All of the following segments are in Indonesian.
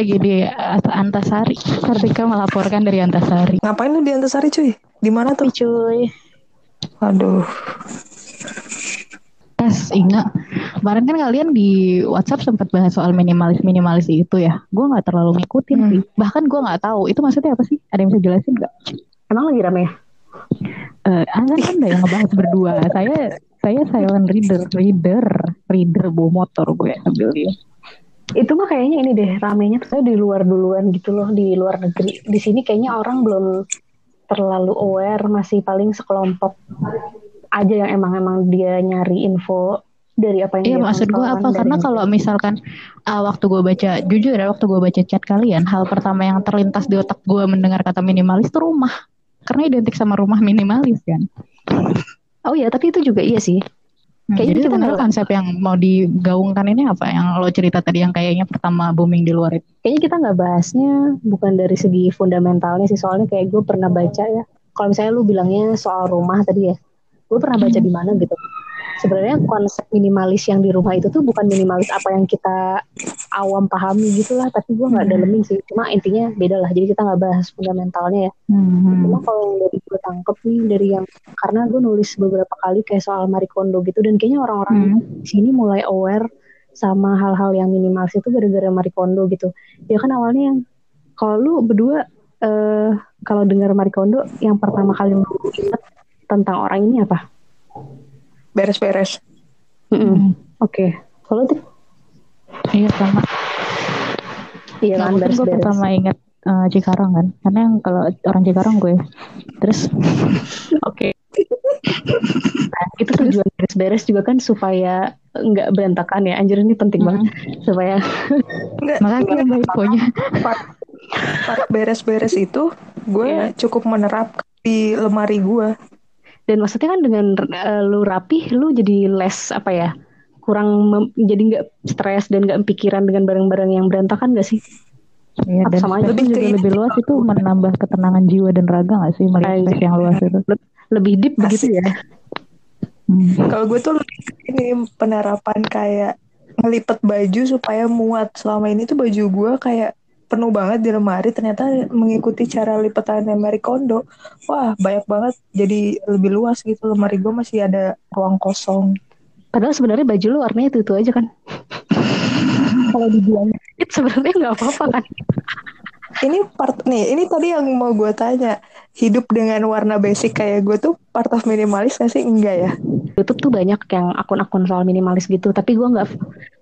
lagi di Antasari. Kartika melaporkan dari Antasari. Ngapain lu di Antasari cuy? Di mana tuh? Cuy. Aduh. Tes ingat kemarin kan kalian di WhatsApp sempat bahas soal minimalis minimalis itu ya. Gue nggak terlalu ngikutin hmm. sih. Bahkan gue nggak tahu itu maksudnya apa sih? Ada yang bisa jelasin nggak? Emang lagi rame ya? Uh, Anda kan udah yang ngebahas berdua. Saya saya silent reader, reader, reader bawa motor gue ambil dia. Itu mah kayaknya ini deh ramenya tuh di luar duluan gitu loh di luar negeri. Di sini kayaknya orang belum terlalu aware, masih paling sekelompok aja yang emang emang dia nyari info dari apa yang iya maksud gue apa? karena kalau misalkan uh, waktu gue baca jujur ya waktu gue baca chat kalian hal pertama yang terlintas di otak gue mendengar kata minimalis itu rumah. Karena identik sama rumah minimalis kan. Oh iya tapi itu juga iya sih Kayaknya jadi sebenarnya konsep yang mau digaungkan ini apa? Yang lo cerita tadi yang kayaknya pertama booming di luar itu? Kayaknya kita nggak bahasnya bukan dari segi fundamentalnya sih. Soalnya kayak gue pernah baca ya. Kalau misalnya lu bilangnya soal rumah tadi ya, gue pernah baca hmm. di mana gitu sebenarnya konsep minimalis yang di rumah itu tuh bukan minimalis apa yang kita awam pahami gitu lah tapi gue nggak hmm. dalemin sih cuma intinya beda lah jadi kita nggak bahas fundamentalnya ya hmm. cuma kalau yang dari gue tangkep nih dari yang karena gue nulis beberapa kali kayak soal Marie Kondo gitu dan kayaknya orang-orang hmm. sini mulai aware sama hal-hal yang minimalis itu gara-gara Marie Kondo gitu ya kan awalnya yang kalau lu berdua uh, kalau dengar Marie Kondo yang pertama kali lu ingat tentang orang ini apa? Beres-beres. Mm -mm. Oke. Okay. Kalau tuh? Iya sama. Iya kan beres-beres. Gue pertama ingat uh, Cikarang kan, karena yang kalau orang Cikarang gue. Terus, oke. Okay. nah, itu tujuan beres-beres juga kan supaya nggak berantakan ya. Anjir ini penting banget supaya. Makanya baik pokoknya. Part beres-beres itu gue yeah. cukup menerap di lemari gue dan maksudnya kan dengan uh, lu rapih lu jadi less apa ya kurang jadi nggak stres dan nggak pikiran dengan barang-barang yang berantakan gak sih? Iya, dan sama aja juga lebih luas itu? menambah ketenangan jiwa dan raga gak sih? Melihat yang luas itu. Lebih deep Asik. begitu? ya. Hmm. kalau gue tuh ini penerapan kayak ngelipet baju supaya muat. Selama ini tuh baju gue kayak penuh banget di lemari ternyata mengikuti cara lipetannya Marie Kondo. Wah banyak banget jadi lebih luas gitu. Lemari gue masih ada ruang kosong. Padahal sebenarnya baju lu warnanya itu itu aja kan? Kalau dibilang itu sebenarnya nggak apa-apa kan? Ini part nih ini tadi yang mau gue tanya. Hidup dengan warna basic kayak gue tuh part of minimalis gak sih? Enggak ya YouTube tuh banyak yang akun-akun soal minimalis gitu. Tapi gue nggak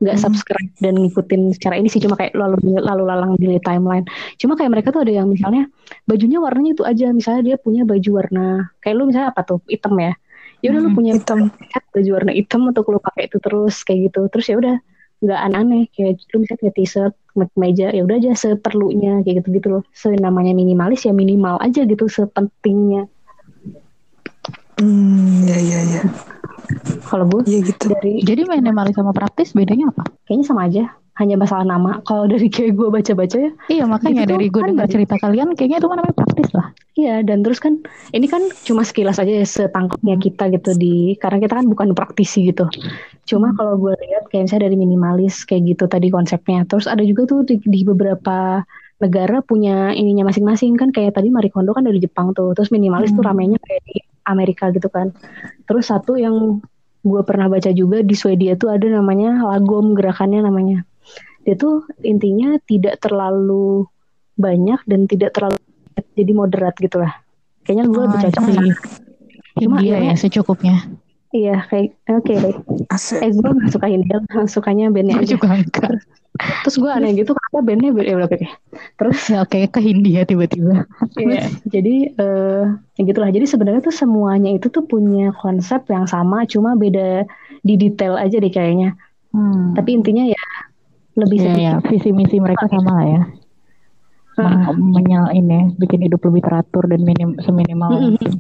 nggak hmm. subscribe dan ngikutin secara ini sih. Cuma kayak lalu lalu lalang di timeline. Cuma kayak mereka tuh ada yang misalnya bajunya warnanya itu aja. Misalnya dia punya baju warna kayak lu misalnya apa tuh? Hitam ya? Ya udah hmm, lu punya hitam. baju warna hitam atau lu pakai itu terus kayak gitu. Terus ya udah nggak aneh-aneh. Kayak lu misalnya punya t-shirt meja ya udah aja seperlunya. Kayak gitu gitu loh senamanya minimalis ya minimal aja gitu sepentingnya hmm ya ya ya kalau gue ya gitu dari jadi minimalis sama praktis bedanya apa kayaknya sama aja hanya masalah nama. Kalau dari kayak gue baca-baca ya. Iya makanya dari gue kan dengar cerita kalian kayaknya itu namanya praktis lah. Iya dan terus kan ini kan cuma sekilas aja ya, setangkapnya kita gitu di karena kita kan bukan praktisi gitu. Cuma kalau gue lihat kayak misalnya dari minimalis kayak gitu tadi konsepnya. Terus ada juga tuh di, di beberapa negara punya ininya masing-masing kan kayak tadi Marie Kondo kan dari Jepang tuh. Terus minimalis hmm. tuh ramenya kayak di Amerika gitu kan. Terus satu yang gue pernah baca juga di Swedia tuh ada namanya lagom gerakannya namanya. Dia tuh intinya tidak terlalu banyak dan tidak terlalu jadi moderat gitu lah kayaknya gue oh, lebih cocok sih. Cuma ya, ya secukupnya iya kayak oke. Okay, baik eh gue gak suka Hindia sukanya bandnya aja. juga enggak terus gue aneh gitu kenapa bandnya beda? Ya oke terus ya kayak ke Hindia tiba-tiba. Iya jadi uh, ya gitulah. Jadi sebenarnya tuh semuanya itu tuh punya konsep yang sama cuma beda di detail aja deh kayaknya. Hmm. tapi intinya ya lebih ya, ya, visi misi mereka sama lah ya. Hmm. menyal ini bikin hidup lebih teratur dan minim seminimal hmm.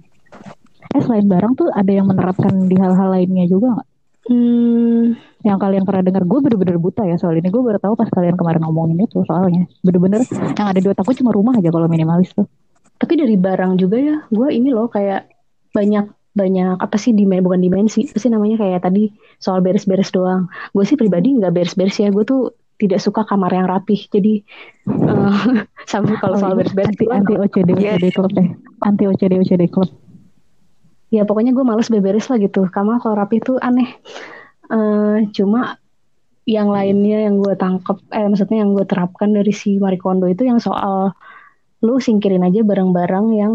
Eh selain barang tuh ada yang menerapkan di hal-hal lainnya juga nggak hmm. yang kalian pernah dengar gue bener-bener buta ya soal ini gue baru tahu pas kalian kemarin ngomongin itu soalnya bener-bener yang ada di otakku cuma rumah aja kalau minimalis tuh tapi dari barang juga ya gue ini loh kayak banyak banyak apa sih dimensi bukan dimensi apa sih namanya kayak tadi soal beres-beres doang gue sih pribadi nggak beres-beres ya gue tuh tidak suka kamar yang rapih. Jadi uh, sampai kalau oh, soal bed anti anti OCD OCD club deh. Anti OCD OCD club. Ya pokoknya gue males beberes lah gitu. Kamar kalau rapi itu aneh. Uh, cuma yang lainnya yang gue tangkep, eh maksudnya yang gue terapkan dari si Marie Kondo itu yang soal lu singkirin aja barang-barang yang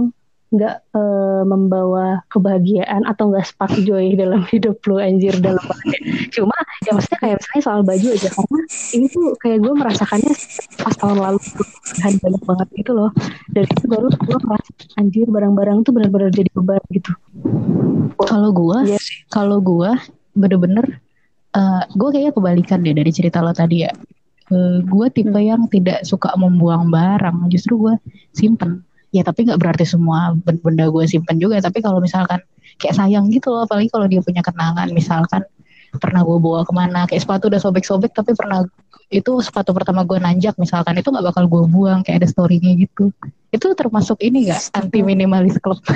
nggak uh, membawa kebahagiaan atau nggak spark joy dalam hidup lu anjir dalam cuma ya maksudnya kayak misalnya soal baju aja karena ini tuh kayak gue merasakannya pas tahun lalu bahan banyak banget gitu loh. Dari itu baru gue merasa anjir barang-barang tuh benar-benar jadi beban gitu. Kalau gue yes. Iya. kalau gue bener-bener uh, gue kayaknya kebalikan deh dari cerita lo tadi ya. Uh, gue tipe hmm. yang tidak suka membuang barang justru gue simpen ya tapi nggak berarti semua benda gue simpen juga. Tapi kalau misalkan kayak sayang gitu loh apalagi kalau dia punya kenangan. Misalkan pernah gue bawa ke mana kayak sepatu udah sobek-sobek tapi pernah itu sepatu pertama gue nanjak misalkan itu nggak bakal gue buang kayak ada storynya gitu. Itu termasuk ini gak anti minimalis club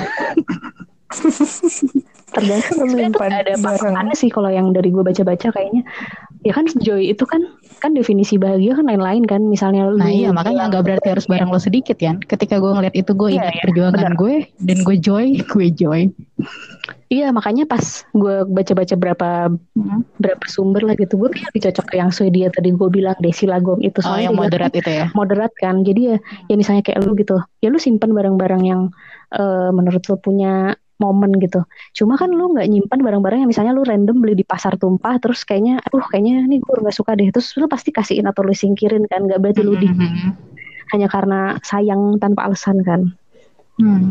tergantung menyimpan ada barang. sih kalau yang dari gue baca-baca kayaknya. Ya kan joy itu kan kan definisi bahagia kan lain-lain kan. Misalnya nah iya makanya nggak berarti harus barang lo sedikit kan ketika gue ngeliat itu gue ingat iya, perjuangan bener. gue dan gue joy gue joy. Iya makanya pas gue baca-baca berapa hmm. berapa sumber lah gitu gue kayak cocok ke yang Swedia tadi gue bilang Desi Lagom itu oh, yang moderat itu ya? Moderat kan. Jadi ya ya misalnya kayak lu gitu. Ya lu simpan barang-barang yang uh, menurut lo punya momen gitu. Cuma kan lu nggak nyimpan barang-barang yang misalnya lu random beli di pasar tumpah terus kayaknya aduh kayaknya ini gue nggak suka deh. Terus lu pasti kasihin atau lu singkirin kan nggak berarti lu di mm-hmm. hanya karena sayang tanpa alasan kan. Hmm.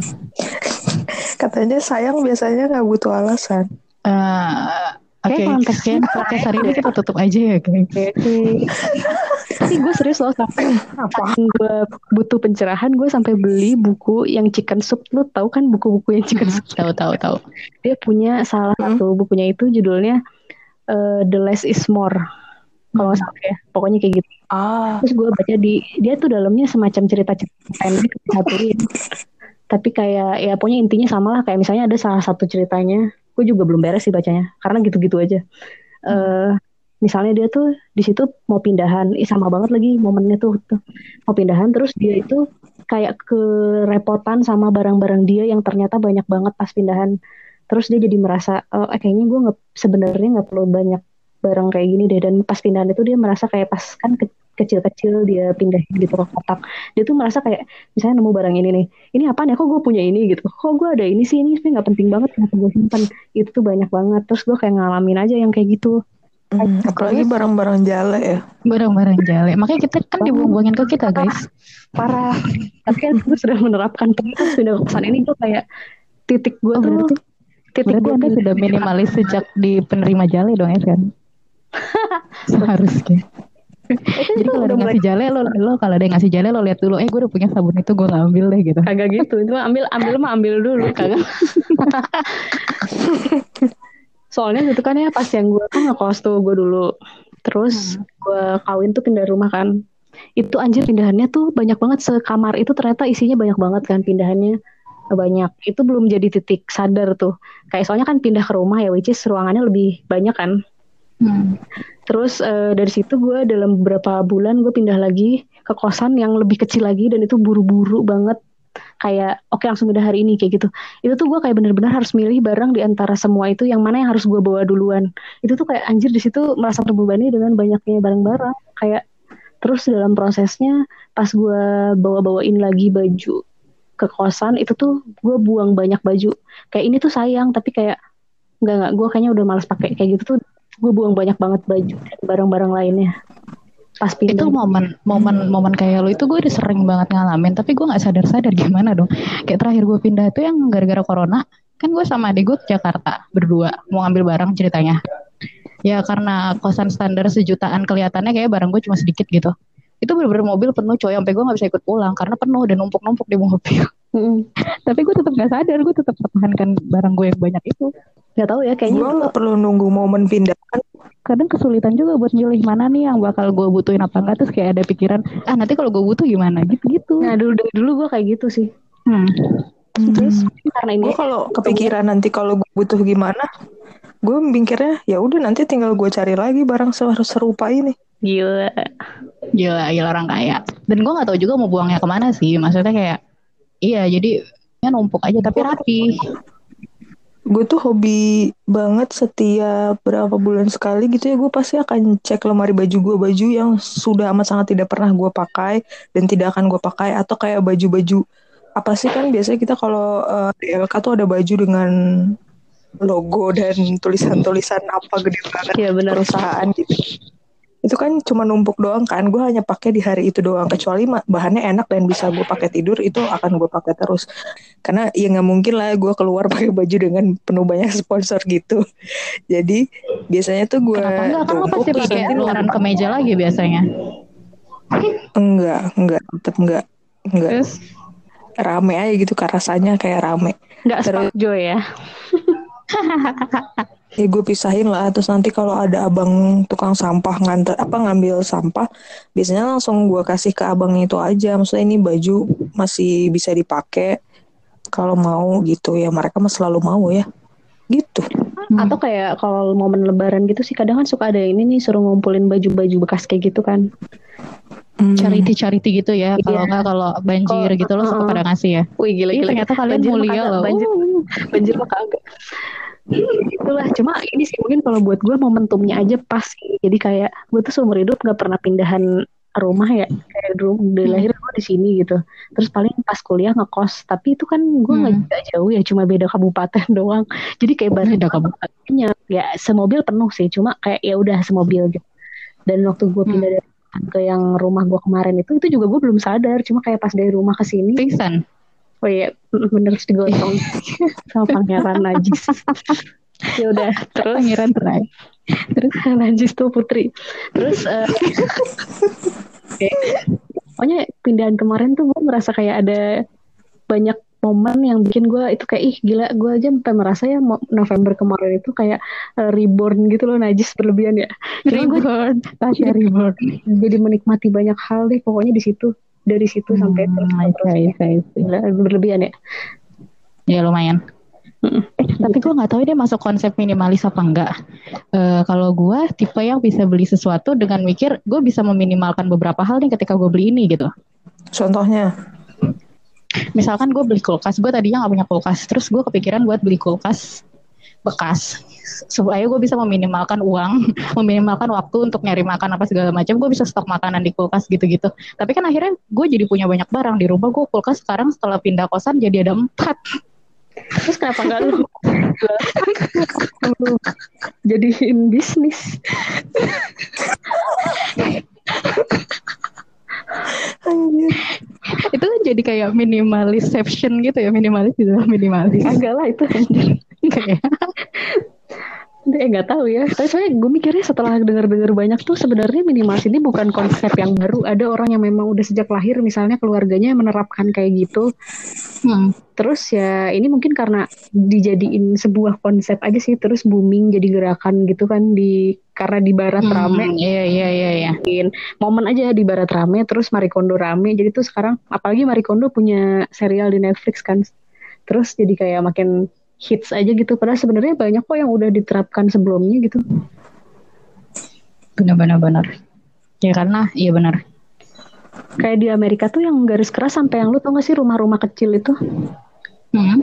Katanya sayang biasanya nggak butuh alasan. Uh, Oke, okay. sekian podcast hari ini kita tutup aja ya, guys. Oke, Tapi gue serius loh sampai apa? Gue butuh pencerahan, gue sampai beli buku yang chicken soup. Lu tahu kan buku-buku yang chicken soup? tahu, tahu, tahu. Dia punya salah hmm. satu bukunya itu judulnya uh, The Less Is More. Kalau nggak salah ya, pokoknya kayak gitu. Ah. Terus gue baca di dia tuh dalamnya semacam cerita-cerita pendek satuin. Tapi kayak ya pokoknya intinya sama lah kayak misalnya ada salah satu ceritanya gue juga belum beres sih bacanya karena gitu-gitu aja. Hmm. uh, misalnya dia tuh di situ mau pindahan Ih, sama banget lagi momennya tuh, tuh mau pindahan terus dia itu kayak kerepotan sama barang-barang dia yang ternyata banyak banget pas pindahan. Terus dia jadi merasa oh, eh, kayaknya gue nggak sebenarnya nggak perlu banyak barang kayak gini deh. Dan pas pindahan itu dia merasa kayak pas kan kecil-kecil dia pindah gitu ke kotak dia tuh merasa kayak misalnya nemu barang ini nih ini apa nih kok gue punya ini gitu kok gue ada ini sih ini nggak penting banget kenapa gue simpan itu tuh banyak banget terus gue kayak ngalamin aja yang kayak gitu Hmm, apalagi barang-barang jale ya. Barang-barang jale. Makanya kita kan dibuang-buangin ke kita, guys. Parah. Tapi kan gue sudah menerapkan pindah kesan ini gue kayak titik gue oh, tuh. Berarti, titik berarti anda sudah minimalis sejak di penerima jale dong ya kan? Seharusnya. Jadi kalau ada ngasih jale lo, lo kalau ada ngasih jale lo lihat dulu, eh gue udah punya sabun itu gue gak ambil deh gitu. Kagak gitu, itu ambil ambil mah ambil dulu kagak. Soalnya gitu kan ya pas yang gue kan ngekos tuh gue dulu, terus hmm. gue kawin tuh pindah rumah kan. Itu anjir pindahannya tuh banyak banget sekamar itu ternyata isinya banyak banget kan pindahannya banyak itu belum jadi titik sadar tuh kayak soalnya kan pindah ke rumah ya which is ruangannya lebih banyak kan Hmm. Terus uh, dari situ gue dalam beberapa bulan gue pindah lagi ke kosan yang lebih kecil lagi dan itu buru-buru banget. Kayak oke okay, langsung pindah hari ini kayak gitu. Itu tuh gue kayak bener-bener harus milih barang di antara semua itu yang mana yang harus gue bawa duluan. Itu tuh kayak anjir di situ merasa terbebani dengan banyaknya barang-barang. Kayak terus dalam prosesnya pas gue bawa-bawain lagi baju ke kosan itu tuh gue buang banyak baju. Kayak ini tuh sayang tapi kayak nggak nggak gue kayaknya udah males pakai kayak gitu tuh gue buang banyak banget baju dan barang-barang lainnya. Pas pindah. itu momen momen momen kayak lo itu gue udah sering banget ngalamin tapi gue nggak sadar sadar gimana dong. Kayak terakhir gue pindah itu yang gara-gara corona kan gue sama adik gue ke Jakarta berdua mau ngambil barang ceritanya. Ya karena kosan standar sejutaan kelihatannya kayak barang gue cuma sedikit gitu. Itu bener-bener mobil penuh coy sampai gue nggak bisa ikut pulang karena penuh dan numpuk-numpuk di mobil. Mm. tapi gue tetap nggak sadar gue tetap pertahankan barang gue yang banyak itu nggak tahu ya kayaknya gue nggak perlu nunggu momen pindah kadang kesulitan juga buat milih mana nih yang bakal gue butuhin apa enggak terus kayak ada pikiran ah nanti kalau gue butuh gimana gitu gitu nah dulu dulu, dulu gue kayak gitu sih hmm. terus hmm. karena ini gue kalau kepikiran nanti kalau gue butuh gimana gue mikirnya ya udah nanti tinggal gue cari lagi barang serupa ini Gila. Gila, gila orang kaya. Dan gue nggak tahu juga mau buangnya ke mana sih. Maksudnya kayak, iya jadi ya numpuk aja tapi rapi. Gue tuh hobi banget setiap berapa bulan sekali gitu ya gue pasti akan cek lemari baju gue baju yang sudah amat sangat tidak pernah gue pakai dan tidak akan gue pakai atau kayak baju-baju apa sih kan biasanya kita kalau uh, di LK tuh ada baju dengan logo dan tulisan-tulisan apa gede banget benar. perusahaan gitu itu kan cuma numpuk doang kan. Gue hanya pakai di hari itu doang. Kecuali bahannya enak dan bisa gue pakai tidur itu akan gue pakai terus. Karena ya nggak mungkin lah gue keluar pakai baju dengan penuh banyak sponsor gitu. Jadi biasanya tuh gue enggak? Kan lo pasti pakai luaran kemeja lagi biasanya. enggak enggak. Tetap enggak. Enggak. Terus? Rame aja gitu rasanya kayak rame. Nggak Terus- joy ya. ya gue pisahin lah terus nanti kalau ada abang tukang sampah nganter apa ngambil sampah biasanya langsung gue kasih ke abang itu aja maksudnya ini baju masih bisa dipakai kalau mau gitu ya mereka mah selalu mau ya gitu Hmm. Atau kayak kalau momen lebaran gitu sih kadang kan suka ada yang ini nih suruh ngumpulin baju-baju bekas kayak gitu kan. Hmm. charity-charity gitu ya. Kalau Iya. enggak kalau banjir Kalau- gitu lo suka pada ngasih ya. Wih gila Ih, gila. ternyata kalian Banjir mulia loh. Banjir, banjir mah kagak. Itulah cuma ini sih mungkin kalau buat gue momentumnya aja pas sih. Jadi kayak gue tuh seumur hidup nggak pernah pindahan rumah ya kayak dari Hmm. lahir gue di sini gitu terus paling pas kuliah ngekos tapi itu kan gue nggak Hmm. juga jauh ya cuma beda kabupaten doang jadi kayak Beda kabupaten. banyak ya semobil penuh sih cuma kayak ya udah semobil gitu dan waktu gue Hmm. pindah dari ke yang rumah gue kemarin itu itu juga gue belum sadar cuma kayak pas dari rumah ke sini Pingsan. Oh iya bener digotong sama pangeran najis ya udah terus Pangeran Terai. terus najis tuh putri terus eh, oke. pokoknya pindahan kemarin tuh gue merasa kayak ada banyak momen yang bikin gue itu kayak ih gila gue aja sampai merasa ya November kemarin itu kayak eh, reborn gitu loh najis berlebihan ya Reborn. Tasya Reborn. jadi menikmati banyak hal deh pokoknya di situ dari situ sampai terus Hmm, I terus I see, I see. Gila, berlebihan ya Ya lumayan. Mm-mm. Eh, tapi gue nggak tahu dia masuk konsep minimalis apa enggak. Eh, kalau gue tipe yang bisa beli sesuatu dengan mikir gue bisa meminimalkan beberapa hal nih ketika gue beli ini gitu. contohnya Misalkan gue beli kulkas, gue tadinya nggak punya kulkas, terus gue kepikiran buat beli kulkas bekas supaya gue bisa meminimalkan uang, meminimalkan waktu untuk nyari makan apa segala macam. Gue bisa stok makanan di kulkas gitu-gitu. Tapi kan akhirnya gue jadi punya banyak barang di rumah. Gue kulkas sekarang setelah pindah kosan jadi ada empat. terus kenapa enggak lu lu jadiin bisnis anjir itu kan jadi kayak minimalisation gitu ya minimalis gitu minimalis agak lah itu kayak Eh nggak tahu ya. Tapi soalnya gue mikirnya setelah dengar-dengar banyak tuh sebenarnya minimalis ini bukan konsep yang baru. Ada orang yang memang udah sejak lahir misalnya keluarganya menerapkan kayak gitu. hmm. Terus ya ini mungkin karena dijadiin sebuah konsep aja sih terus booming jadi gerakan gitu kan di karena di barat Hmm, rame iya iya iya iya momen aja di barat rame terus Marie Kondo rame jadi tuh sekarang apalagi Marie Kondo punya serial di Netflix kan terus jadi kayak makin hits aja gitu padahal sebenarnya banyak kok yang udah diterapkan sebelumnya gitu benar-benar benar ya karena iya benar kayak di Amerika tuh yang garis keras sampai yang lu tau gak sih rumah-rumah kecil itu hmm.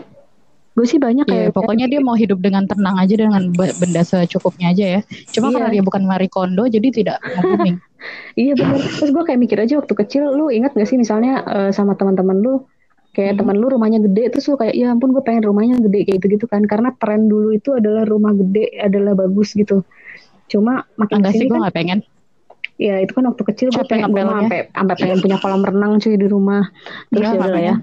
gue sih banyak Ya, kayak pokoknya dia mau hidup dengan tenang aja dengan be- benda secukupnya aja ya. Cuma Iya. karena dia bukan Marie Kondo jadi tidak booming. iya bener terus gue kayak mikir aja waktu kecil lu ingat gak sih misalnya eh, sama teman-teman lu kayak Hmm. teman lu rumahnya gede terus lu kayak ya ampun gue pengen rumahnya gede kayak gitu gitu kan karena tren dulu itu adalah rumah gede adalah bagus gitu cuma makin Enggak sih gue kan nggak pengen. Ya itu kan waktu kecil gue pengen gue sampai sampai pengen punya kolam renang cuy di rumah. Terus ya udah lah ya.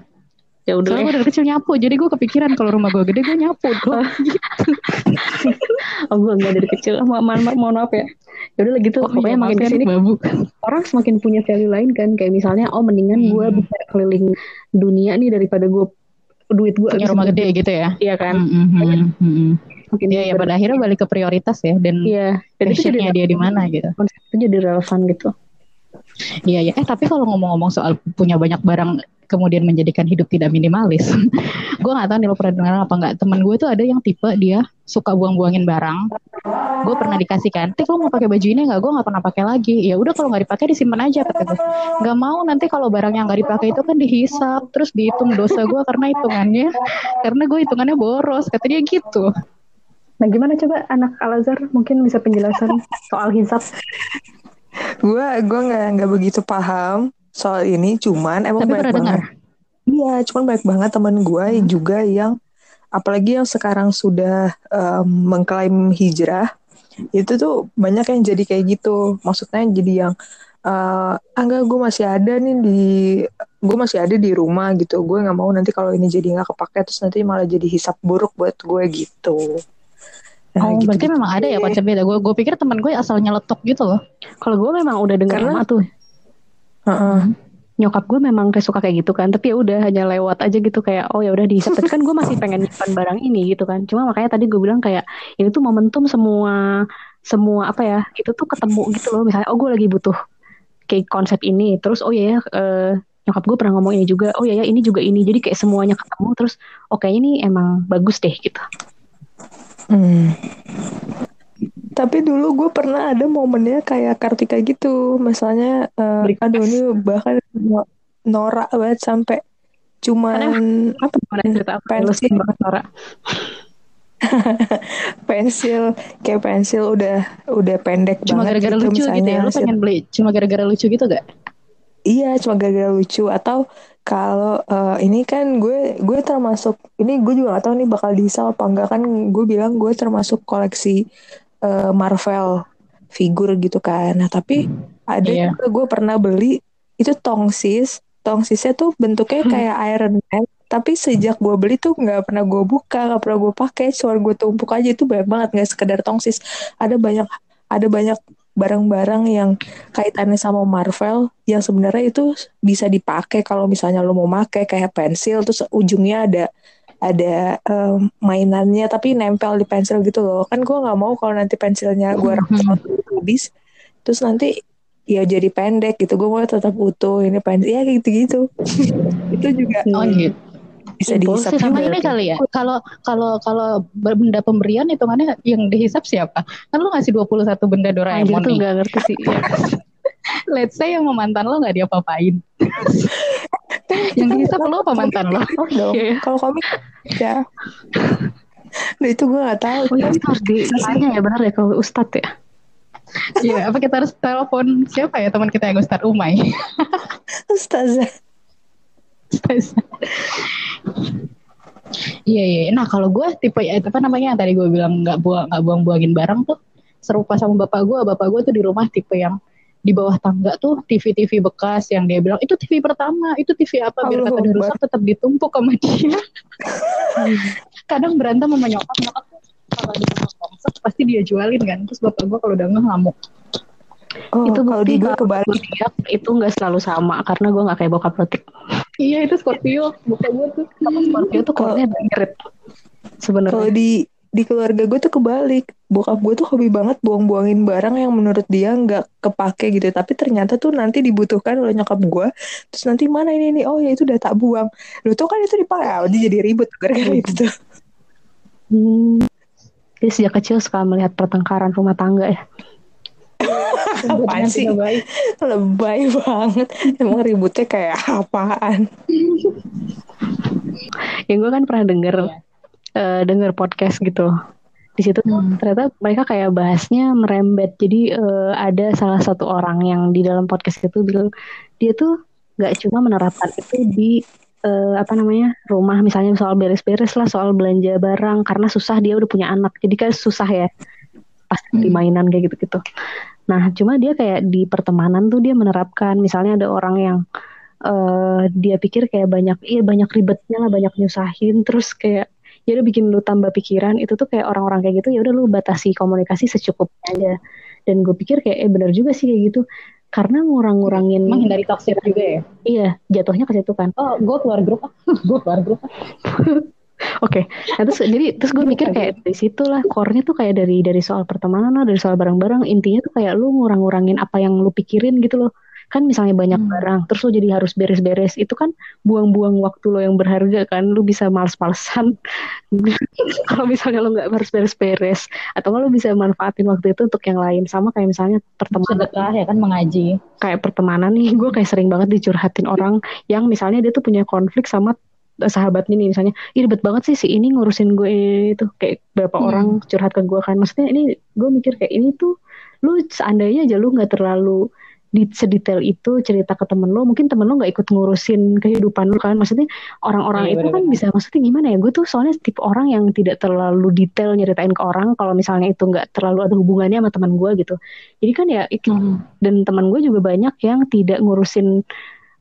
Ya udah Soalnya ya. gue dari kecil nyapu, jadi gue kepikiran kalau rumah gue gede gue nyapu dong. Oh gue enggak dari kecil. Mo mohon, ma- mohon maaf ya. Ya udah lah gitu. Oh, Pokoknya iya, makin ya, ke sini babu. orang semakin punya value lain kan. Kayak misalnya oh mendingan gue Hmm. bisa keliling dunia nih daripada gue duit gue Punya rumah gede gitu ya. Iya kan. Hmm, hmm, hmm, hmm. Makin Iya ya pada akhirnya balik ke prioritas ya dan Iya. Dan itu jadi dia di mana gitu. itu jadi relevan gitu. Iya ya. Eh tapi kalau ngomong-ngomong soal punya banyak barang kemudian menjadikan hidup tidak minimalis. gue gak tahu nih lo pernah dengar apa nggak. Temen gue tuh ada yang tipe dia suka buang-buangin barang. Gue pernah dikasih kan tik lo mau pakai baju ini nggak? Gue nggak pernah pakai lagi. Ya udah kalau nggak dipakai disimpan aja kata gue nggak mau nanti kalau barang yang nggak dipakai itu kan dihisap terus dihitung dosa gue karena hitungannya karena gue hitungannya boros kata dia gitu. Nah gimana coba anak Al Azhar mungkin bisa penjelasan soal hisap gue gue nggak nggak begitu paham soal ini cuman emang Tapi banyak banget. Iya cuman banyak banget teman gue Hmm. juga yang apalagi yang sekarang sudah um, mengklaim hijrah itu tuh banyak yang jadi kayak gitu. Maksudnya jadi yang uh, ah enggak gue masih ada nih di gue masih ada di rumah gitu. Gue nggak mau nanti kalau ini jadi nggak kepake terus nanti malah jadi hisap buruk buat gue gitu Nah, oh, gitu-gitu berarti memang ada ya deh. konsepnya. Gue gue pikir temen gue asal nyeletok gitu loh. kalau gue memang udah denger Karena- lama tuh. Heeh. nyokap gue memang kayak suka kayak gitu kan. Tapi ya udah hanya lewat aja gitu. Kayak oh ya udah dihisap tapi kan gue masih pengen nyimpan barang ini gitu kan. Cuma makanya tadi gue bilang kayak ini tuh momentum semua semua apa ya itu tuh ketemu gitu loh. Misalnya oh gue lagi butuh kayak konsep ini. Terus oh ya ya eh, nyokap gue pernah ngomong ini juga. Oh ya ya ini juga ini. Jadi kayak semuanya ketemu. Terus oh kayaknya ini emang bagus deh gitu Hmm. Tapi dulu gue pernah ada momennya kayak Kartika gitu, misalnya, eh, Beli aduh ini bahkan no- norak banget sampai cuman apa cerita pensil. banget Nora pensil kayak pensil udah udah pendek Cuma gara-gara gitu lucu gitu ya. Lu pengen beli cuma gara-gara lucu gitu gak? Iya, cuma gara-gara lucu atau kalau eh, ini kan gue gue termasuk ini gue juga gak tahu nih bakal dihisap apa enggak kan gue bilang gue termasuk koleksi eh, Marvel figur gitu kan. Nah, tapi ada Iya. juga gue pernah beli itu tongsis. Tongsisnya tuh bentuknya kayak Iron Man, tapi sejak gue beli tuh nggak pernah gue buka, nggak pernah gue pakai, cuma gue tumpuk aja itu banyak banget nggak sekedar tongsis. Ada banyak ada banyak barang-barang yang kaitannya sama Marvel yang sebenarnya itu bisa dipakai kalau misalnya lo mau pakai kayak pensil terus ujungnya ada ada em, mainannya tapi nempel di pensil gitu loh. Kan gue nggak mau kalau nanti pensilnya gue rapot habis terus nanti ya jadi pendek gitu. Gue mau tetap utuh ini pensil ya gitu gitu itu juga Oh gitu. Bisa dihisap Sama juga ini tuh. kali ya. Kalau kalau kalau benda pemberian hitungannya yang dihisap siapa? Kan lu ngasih 21 benda Anjir Doraemon tuh nih. gak ngerti sih ya. Let's say yang sama mantan lo gak diapa-apain. yang dihisap lo apa mantan lo? Iya, iya. Kalau komik ya. Nah itu gue gak tahu. Oh iya itu harus ditanya ya benar ya kalau Ustadz ya Iya, apa kita harus telepon siapa ya teman kita yang Ustadz Umay? Ustazah. Iya iya. Nah kalau gue tipe ya apa namanya yang tadi gue bilang nggak buang nggak buang-buangin barang tuh serupa sama bapak gue. Bapak gue tuh di rumah tipe yang di bawah tangga tuh TV-TV bekas yang dia bilang itu TV pertama, itu TV apa biar kata dia rusak tetap ditumpuk sama dia. Kadang berantem sama nyokap nyokap tuh kalau ada konsep pasti dia jualin kan. Terus bapak gue kalau udah ngamuk. Oh, itu kalau di gue kalau kebalik. zodiak itu nggak selalu sama karena gue nggak kayak bokap lotik Iya itu Scorpio, bapak gue tuh. Scorpio tuh Kalau- ngirit Kalau sebenarnya di di keluarga gue tuh kebalik. Bokap gue tuh hobi banget buang-buangin barang yang menurut dia nggak kepake gitu. Tapi ternyata tuh nanti dibutuhkan oleh nyokap gue. Terus nanti mana ini nih? Oh ya itu udah tak buang. Lu tuh kan itu dipakai. Ah, dia jadi ribut gara-gara itu tuh. hmm. Dia sejak kecil suka melihat pertengkaran rumah tangga ya Apaan sih? Baik. Lebay banget. Emang ributnya kayak apaan? yang gue kan pernah denger Iya. eh, denger podcast gitu di situ Hmm. ternyata mereka kayak bahasnya merembet jadi eh, ada salah satu orang yang di dalam podcast itu bilang dia tuh nggak cuma menerapkan itu di eh, apa namanya rumah misalnya soal beres-beres lah soal belanja barang karena susah dia udah punya anak jadi kan susah ya pasti di Hmm. mainan kayak gitu-gitu nah cuma dia kayak di pertemanan tuh dia menerapkan misalnya ada orang yang eh dia pikir kayak banyak iya banyak ribetnya lah banyak nyusahin terus kayak ya udah bikin lu tambah pikiran itu tuh kayak orang-orang kayak gitu ya udah lu batasi komunikasi secukupnya aja dan gue pikir kayak eh benar juga sih kayak gitu karena ngurang-ngurangin Menghindari toxic juga ya. iya jatuhnya ke situ kan Oh, gue keluar grup. gue keluar grup. Oke, nah, terus jadi terus gue mikir kayak dari situ lah core-nya tuh kayak dari dari soal pertemanan lah, dari soal barang-barang intinya tuh kayak lu ngurang-ngurangin apa yang lu pikirin gitu loh. kan misalnya banyak hmm. barang terus lo jadi harus beres-beres. Itu kan buang-buang waktu lo yang berharga kan. Lo bisa males-malesan. Kalau misalnya lo nggak harus beres-beres. Atau lo bisa manfaatin waktu itu untuk yang lain. Sama kayak misalnya pertemanan. Sedekah ya kan mengaji. Kayak pertemanan nih. Gue kayak sering banget dicurhatin orang yang misalnya dia tuh punya konflik sama sahabatnya nih misalnya Ih, ribet banget sih si ini ngurusin gue itu kayak berapa hmm. orang curhat ke gue kan maksudnya ini gue mikir kayak ini tuh lu seandainya aja lu nggak terlalu di sedetail itu cerita ke temen lo mungkin temen lo nggak ikut ngurusin kehidupan lo kan maksudnya orang-orang iya, itu bener -bener. kan bisa maksudnya gimana ya gue tuh soalnya tipe orang yang tidak terlalu detail nyeritain ke orang kalau misalnya itu nggak terlalu ada hubungannya sama teman gue gitu jadi kan ya hmm. dan teman gue juga banyak yang tidak ngurusin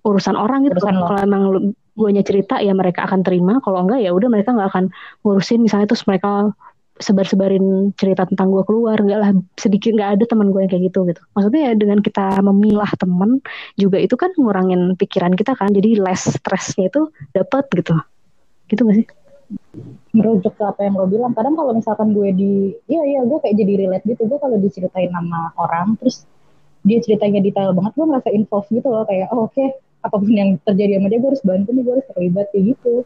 urusan orang gitu urusan kalau emang gue cerita ya mereka akan terima. Kalau enggak ya udah mereka nggak akan ngurusin. Misalnya terus mereka sebar-sebarin cerita tentang gue keluar nggak lah sedikit nggak ada teman gue yang kayak gitu gitu. Maksudnya ya dengan kita memilah teman juga itu kan ngurangin pikiran kita kan. Jadi less stressnya itu dapat gitu. Gitu gak sih? Merujuk ke apa yang lo bilang. Kadang kalau misalkan gue di iya iya gue kayak jadi relate gitu. Gue kalau diceritain nama orang terus dia ceritanya detail banget gue ngerasa involved gitu loh. Kayak oh, oke okay, apa pun yang terjadi sama dia gue harus bantu nih gue harus terlibat kayak gitu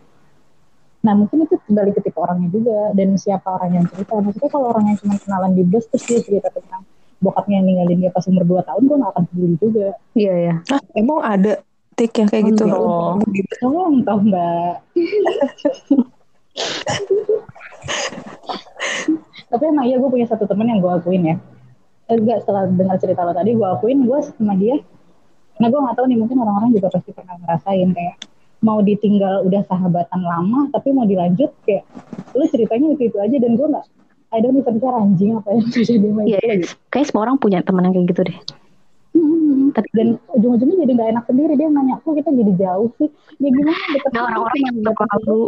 Nah mungkin itu kembali ke tipe orangnya juga dan siapa orang yang cerita. Maksudnya kalau orang yang cuma kenalan di bus terus dia cerita tentang bokapnya yang ninggalin dia pas umur 2 tahun, gue gak akan peduli juga. Iya ya. Ah, emang ada tik yang kayak gitu? Oh, kamu tahu mbak. Tapi emang iya gue punya satu temen yang gue akuin ya. Eh, enggak setelah dengar cerita lo tadi gue akuin gue sama dia. Nah gue gak tahu nih mungkin orang-orang juga pasti pernah ngerasain kayak mau ditinggal udah sahabatan lama tapi mau dilanjut kayak lu ceritanya itu itu aja dan gue nggak I don't even care anjing apa yang terjadi sama yeah, itu kayak semua orang punya teman yang kayak gitu deh. Hmm, tapi dan ujung-ujungnya jadi nggak enak sendiri dia nanya kok kita jadi jauh sih? Ya gimana nah, orang-orang yang terlalu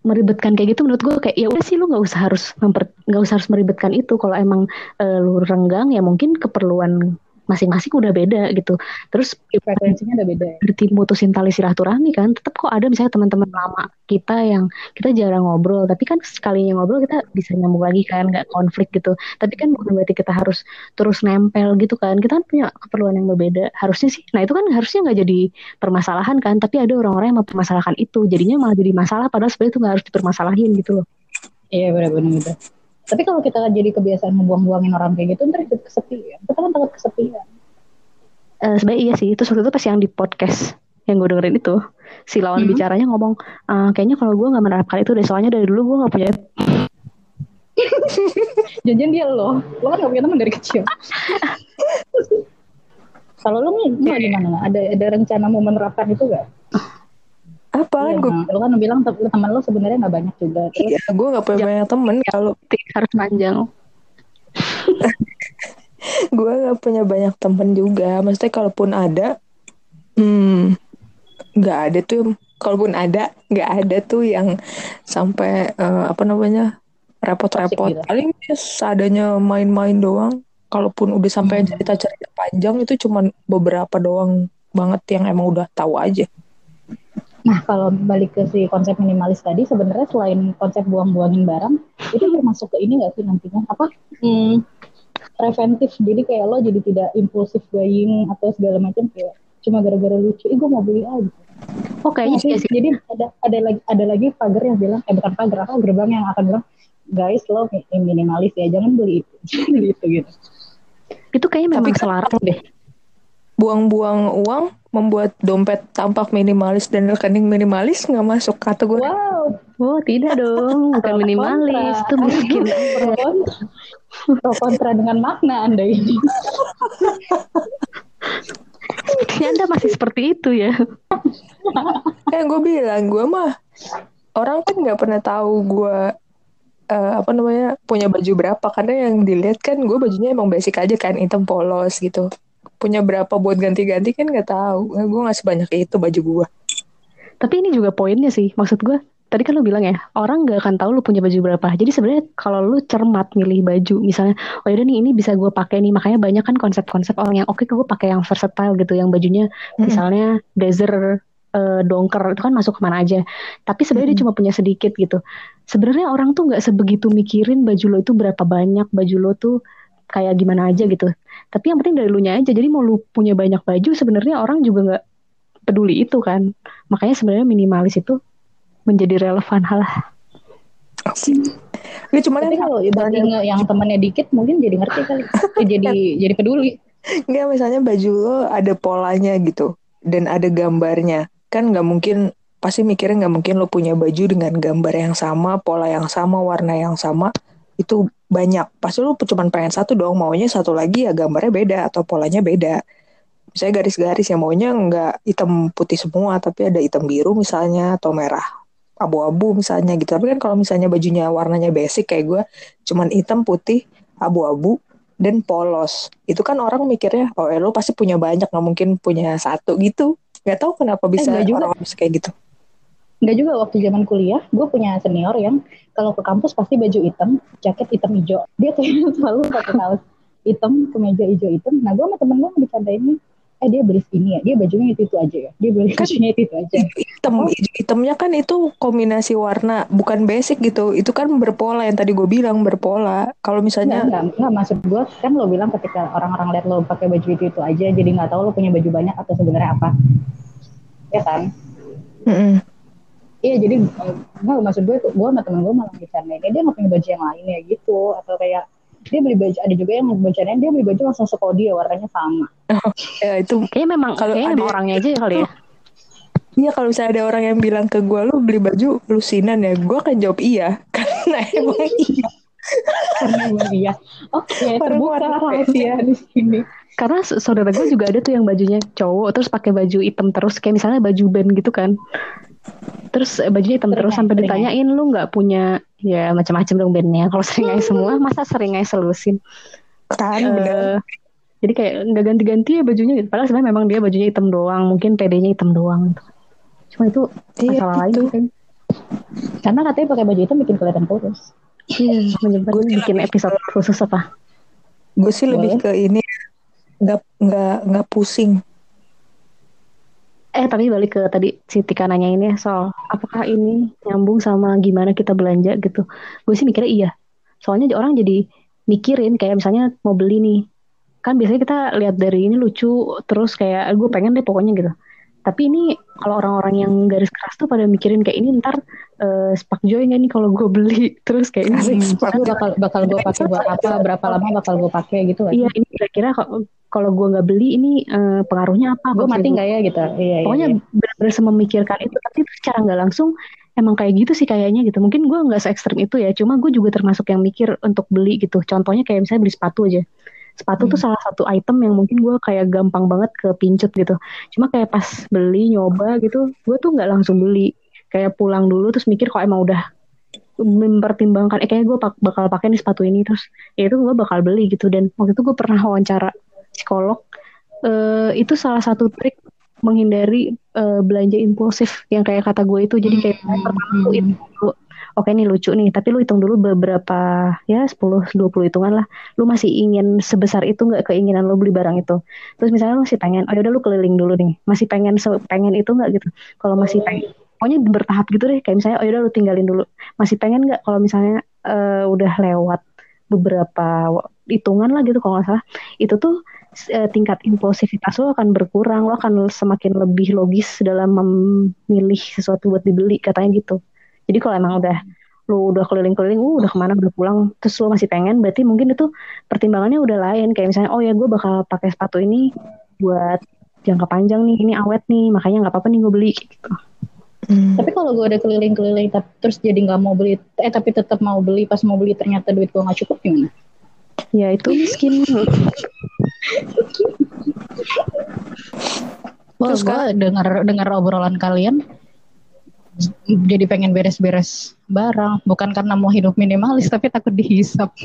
meribetkan kayak gitu menurut gue kayak ya udah sih lu nggak usah harus nggak usah harus meribetkan itu. Kalau emang uh, lu renggang ya mungkin keperluan masing-masing udah beda gitu. Terus frekuensinya udah beda. Ya? Berarti mutusin tali silaturahmi kan, tetap kok ada misalnya teman-teman lama kita yang kita jarang ngobrol, tapi kan sekalinya ngobrol kita bisa nyambung lagi kan, nggak konflik gitu. Tapi kan bukan berarti kita harus terus nempel gitu kan. Kita kan punya keperluan yang berbeda. Harusnya sih, nah itu kan harusnya nggak jadi permasalahan kan. Tapi ada orang-orang yang mempermasalahkan itu, jadinya malah jadi masalah. Padahal sebenarnya itu nggak harus dipermasalahin gitu loh. Iya benar-benar. Tapi kalau kita jadi kebiasaan membuang-buangin orang kayak gitu, ntar hidup kesepian. Kita kan takut kesepian. Uh, sebenarnya iya sih. Itu waktu itu pas yang di podcast yang gue dengerin itu, si lawan hmm. bicaranya ngomong, uh, kayaknya kalau gue nggak menerapkan itu deh, soalnya dari dulu gue nggak punya. Janjian dia lo, lo kan gak punya teman dari kecil. kalau lo nih, gimana? Ada ada rencana mau menerapkan itu gak? Apa? Kan gue lo kan bilang teman lo sebenarnya nggak banyak juga iya gue nggak punya banyak temen kalau harus panjang. Gue nggak punya banyak temen juga maksudnya kalaupun ada hmm nggak ada tuh kalaupun ada nggak ada tuh yang sampai uh, apa namanya repot-repot. gitu. paling seadanya main-main doang. Kalaupun udah sampai hmm. cerita-cerita panjang itu cuman beberapa doang banget yang emang udah tahu aja Nah, kalau balik ke si konsep minimalis tadi, sebenarnya selain konsep buang-buangin barang, itu termasuk ke ini nggak sih nantinya? Apa? Hmm, preventif. Jadi kayak lo jadi tidak impulsif buying atau segala macam kayak cuma gara-gara lucu, ih gue mau beli aja. Gitu. Oh kayaknya sih. Jadi ada ada lagi ada lagi pagar yang bilang, eh bukan pagar, apa gerbang yang akan bilang, guys lo minimalis ya, jangan beli itu, beli itu gitu. Itu kayaknya memang Tapi, selaras deh buang-buang uang membuat dompet tampak minimalis dan rekening minimalis nggak masuk kategori. Wow, oh tidak dong, bukan minimalis, itu miskin. Pro kontra dengan makna anda ini. anda masih seperti itu ya. eh gue bilang gue mah orang kan nggak pernah tahu gue uh, apa namanya punya baju berapa karena yang dilihat kan gue bajunya emang basic aja kan hitam polos gitu punya berapa buat ganti-ganti kan nggak tahu. Gue nggak sebanyak itu baju gue tapi ini juga poinnya sih maksud gue tadi kan lu bilang ya orang nggak akan tahu lu punya baju berapa. Jadi sebenarnya kalau lu cermat milih baju misalnya oh yaudah nih ini bisa gue pakai nih. Makanya banyak kan konsep-konsep orang yang oke okay, gue pakai yang versatile gitu yang bajunya hmm. misalnya blazer uh, dongker itu kan masuk ke mana aja. Tapi sebenarnya hmm. dia cuma punya sedikit gitu. Sebenarnya orang tuh nggak sebegitu mikirin baju lo itu berapa banyak. Baju lo tuh kayak gimana aja gitu tapi yang penting dari lu nya aja jadi mau lu punya banyak baju sebenarnya orang juga nggak peduli itu kan makanya sebenarnya minimalis itu menjadi relevan hal Gak cuma Tapi kalau ibaratnya yang temannya dikit mungkin jadi ngerti kali. Jadi jadi peduli. Enggak misalnya baju lo ada polanya gitu dan ada gambarnya. Kan nggak mungkin pasti mikirnya nggak mungkin lo punya baju dengan gambar yang sama, pola yang sama, warna yang sama. Itu banyak. Pasti lo cuma pengen satu dong, maunya satu lagi ya gambarnya beda atau polanya beda. Misalnya garis-garis ya maunya nggak hitam putih semua, tapi ada hitam biru misalnya atau merah abu-abu misalnya gitu. Tapi kan kalau misalnya bajunya warnanya basic kayak gue, cuman hitam, putih, abu-abu, dan polos. Itu kan orang mikirnya, oh lo pasti punya banyak, nggak mungkin punya satu gitu. Gak tau kenapa Eh, bisa nggak juga. orang kayak gitu. Enggak juga waktu zaman kuliah, gue punya senior yang kalau ke kampus pasti baju hitam, jaket hitam hijau. Dia kayak selalu pakai kaos hitam, kemeja hijau hitam. Nah gue sama temen gue bercandainnya, eh dia beli ini ya, dia bajunya itu itu aja ya, dia beli Kan- bajunya itu itu aja. Hitam, hijau- hitamnya kan itu kombinasi warna, bukan basic gitu. Itu kan berpola yang tadi gue bilang berpola. Kalau Enggak, misalnya enggak, enggak maksud gue kan lo bilang ketika orang-orang lihat lo pakai baju itu itu aja, jadi nggak tahu lo punya baju banyak atau sebenarnya apa, ya kan? Mm-mm. Iya jadi nggak maksud gue tuh gue sama temen gue malah bercandain dia nggak punya baju yang lain ya gitu. Atau kayak dia beli baju ada juga yang bercandain dia beli baju langsung sekodi ya warnanya sama. Ya itu kayaknya memang Kalau kayaknya ada- memang orangnya aja ya kali ya. Iya kalau misalnya ada orang yang bilang ke gue lu beli baju lusinan ya gue akan jawab iya karena emang iya. Karena emang dia oh ya Orang terbuka rahasia di sini. Karena saudara gue juga ada tuh yang bajunya cowok terus pakai baju hitam terus kayak misalnya baju band gitu kan terus eh, bajunya hitam terus sampai ya. ditanyain lu nggak punya ya macam-macam dong bandnya kalau sering aja semua masa sering aja selusin kan bener. jadi kayak nggak ganti-ganti ya bajunya gitu. Padahal sebenarnya memang dia bajunya hitam doang, mungkin PD-nya hitam doang gitu. Cuma itu Iya, masalah lain gitu. sih kan. karena katanya pakai baju itu bikin kelihatan kurus Iya, menyebut bikin episode khusus apa? gue sih lebih Boleh. ke ini nggak nggak nggak pusing Eh tapi balik ke tadi si Tika nanya ini ya soal apakah ini nyambung sama gimana kita belanja gitu. Gue sih mikirnya iya. Soalnya orang jadi mikirin kayak misalnya mau beli nih. Kan biasanya kita lihat dari ini lucu terus kayak gue pengen deh pokoknya gitu. Tapi ini kalau orang-orang yang garis keras tuh pada mikirin kayak ini ntar eh, spark joy nggak nih kalau gue beli terus kayak ini Gue bakal bakal gue pakai buat apa berapa lama bakal gue pakai gitu kan Iya ini kira-kira kalau- gue nggak beli ini eh, pengaruhnya apa? gue mati nggak ya gitu? Iya, iya, pokoknya iya. benar-benar memikirkan itu. Tapi secara nggak langsung emang kayak gitu sih kayaknya gitu. Mungkin gue nggak se ekstrem itu ya cuma gue juga termasuk yang mikir untuk beli gitu. Contohnya kayak misalnya beli sepatu aja. Sepatu tuh Hmm. salah satu item yang mungkin gue kayak gampang banget ke pincut gitu. Cuma kayak pas beli nyoba gitu gue tuh nggak langsung beli. Kayak pulang dulu terus mikir kok emang udah mempertimbangkan eh kayaknya gue bakal pakai nih sepatu ini terus ya itu gue bakal beli gitu. Dan waktu itu gue pernah wawancara psikolog eh, itu salah satu trik menghindari eh, belanja impulsif yang kayak kata gue itu. Jadi kayak Hmm, pertama hitung dulu oke nih lucu nih tapi lu hitung dulu beberapa ya 10 20 hitungan lah. Lu masih ingin sebesar itu nggak keinginan lu beli barang itu? Terus misalnya lu masih pengen oh yaudah lu keliling dulu nih masih pengen se- pengen itu nggak? Gitu. Kalau masih pengen pokoknya bertahap gitu deh. Kayak misalnya oh yaudah lu tinggalin dulu. Masih pengen nggak kalau misalnya eh, udah lewat beberapa hitungan lah gitu kalau nggak salah. Itu tuh eh, tingkat impulsivitas lo akan berkurang lo akan semakin lebih logis dalam memilih sesuatu buat dibeli katanya gitu jadi kalau emang udah lu udah keliling-keliling, uh, udah ke mana, udah pulang, terus lu masih pengen, berarti mungkin itu pertimbangannya udah lain. Kayak misalnya, oh ya gue bakal pakai sepatu ini buat jangka panjang nih, ini awet nih, makanya nggak apa-apa nih gue beli. Gitu. Hmm. Tapi kalau gue udah keliling-keliling terus jadi nggak mau beli, eh tapi tetap mau beli pas mau beli ternyata duit gue nggak cukup gimana? Ya itu miskin. Wah, Terus gue dengar dengar obrolan kalian jadi pengen beres-beres barang, bukan karena mau hidup minimalis tapi takut dihisap.